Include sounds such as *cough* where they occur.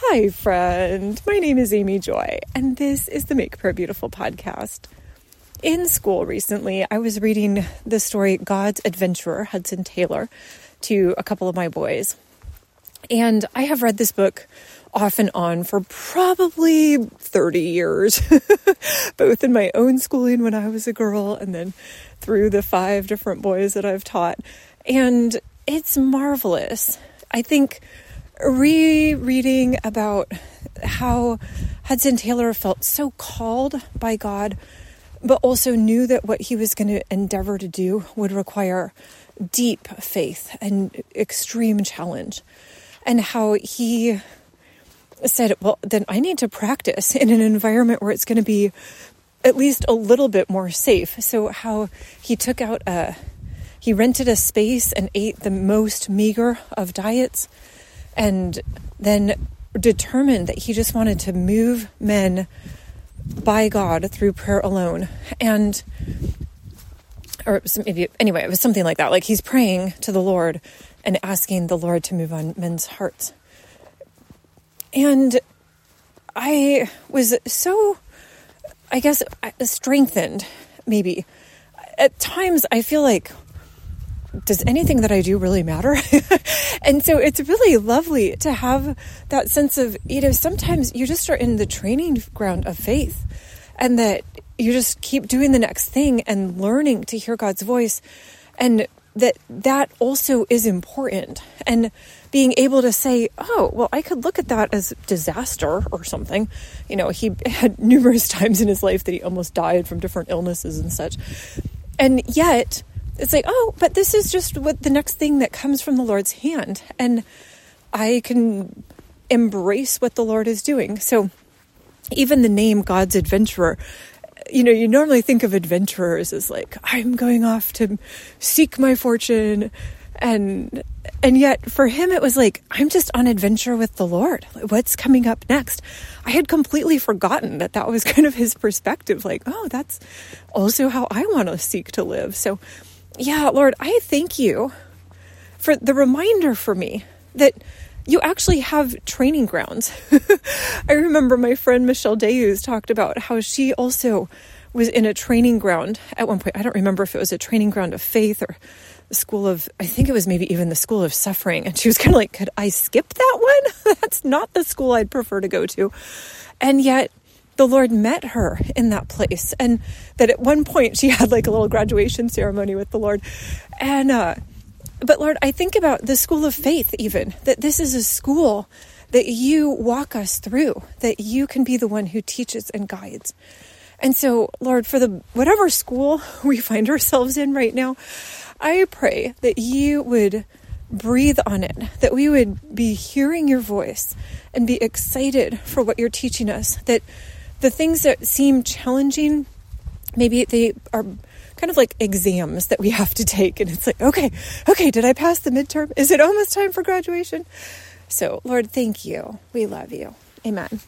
Hi, friend. My name is Amy Joy, and this is the Make Prayer Beautiful podcast. In school recently, I was reading the story God's Adventurer, Hudson Taylor, to a couple of my boys. And I have read this book off and on for probably 30 years, *laughs* both in my own schooling when I was a girl and then through the five different boys that I've taught. And it's marvelous. I think rereading about how Hudson Taylor felt so called by God, but also knew that what he was going to endeavor to do would require deep faith and extreme challenge. And how he said, Well, then I need to practice in an environment where it's going to be at least a little bit more safe. So, how he took out a he rented a space and ate the most meager of diets and then determined that he just wanted to move men by God through prayer alone. And, or maybe, anyway, it was something like that. Like he's praying to the Lord and asking the Lord to move on men's hearts. And I was so, I guess, strengthened, maybe. At times, I feel like does anything that I do really matter? *laughs* and so it's really lovely to have that sense of, you know, sometimes you just are in the training ground of faith and that you just keep doing the next thing and learning to hear God's voice and that that also is important. And being able to say oh well i could look at that as disaster or something. You know he *laughs* had numerous *laughs* times in his life that he almost died from different illnesses and such. And yet it's like, oh, but this is just what the next thing that comes from the Lord's hand. And I can embrace what the Lord is doing. So even the name God's adventurer, you know, you normally think of adventurers as like, I'm going off to seek my fortune. And, and yet for him, it was like, I'm just on adventure with the Lord. What's coming up next? I had completely forgotten that that was *laughs* kind of his perspective. Like, oh, that's also how I want to seek to live. So yeah, Lord, I thank you for the reminder for me that you actually have training grounds. *laughs* I remember my friend Michelle Deus talked about how she also was in a training ground at one point. I don't remember if it was a training ground of faith or the school of, I think it was maybe even the school of suffering. And she was kind of like, could I skip that one? *laughs* That's not the school I'd prefer to go to. And yet, the Lord met her in that place. And that at one point she had like a little graduation ceremony with the Lord. And, uh, but Lord, I think about the school of faith, even that this is a school that you walk us through, that you can be the one who teaches and guides. And so, Lord, for the whatever school *laughs* we find ourselves in right now, I pray that you would breathe on it, that we would be hearing your voice and be excited for what you're teaching us, that the things that seem challenging, maybe they are kind of like exams that we have to take. And it's like, okay, okay, did I pass the midterm? Is it almost time for graduation? So, Lord, thank you. We love you. Amen.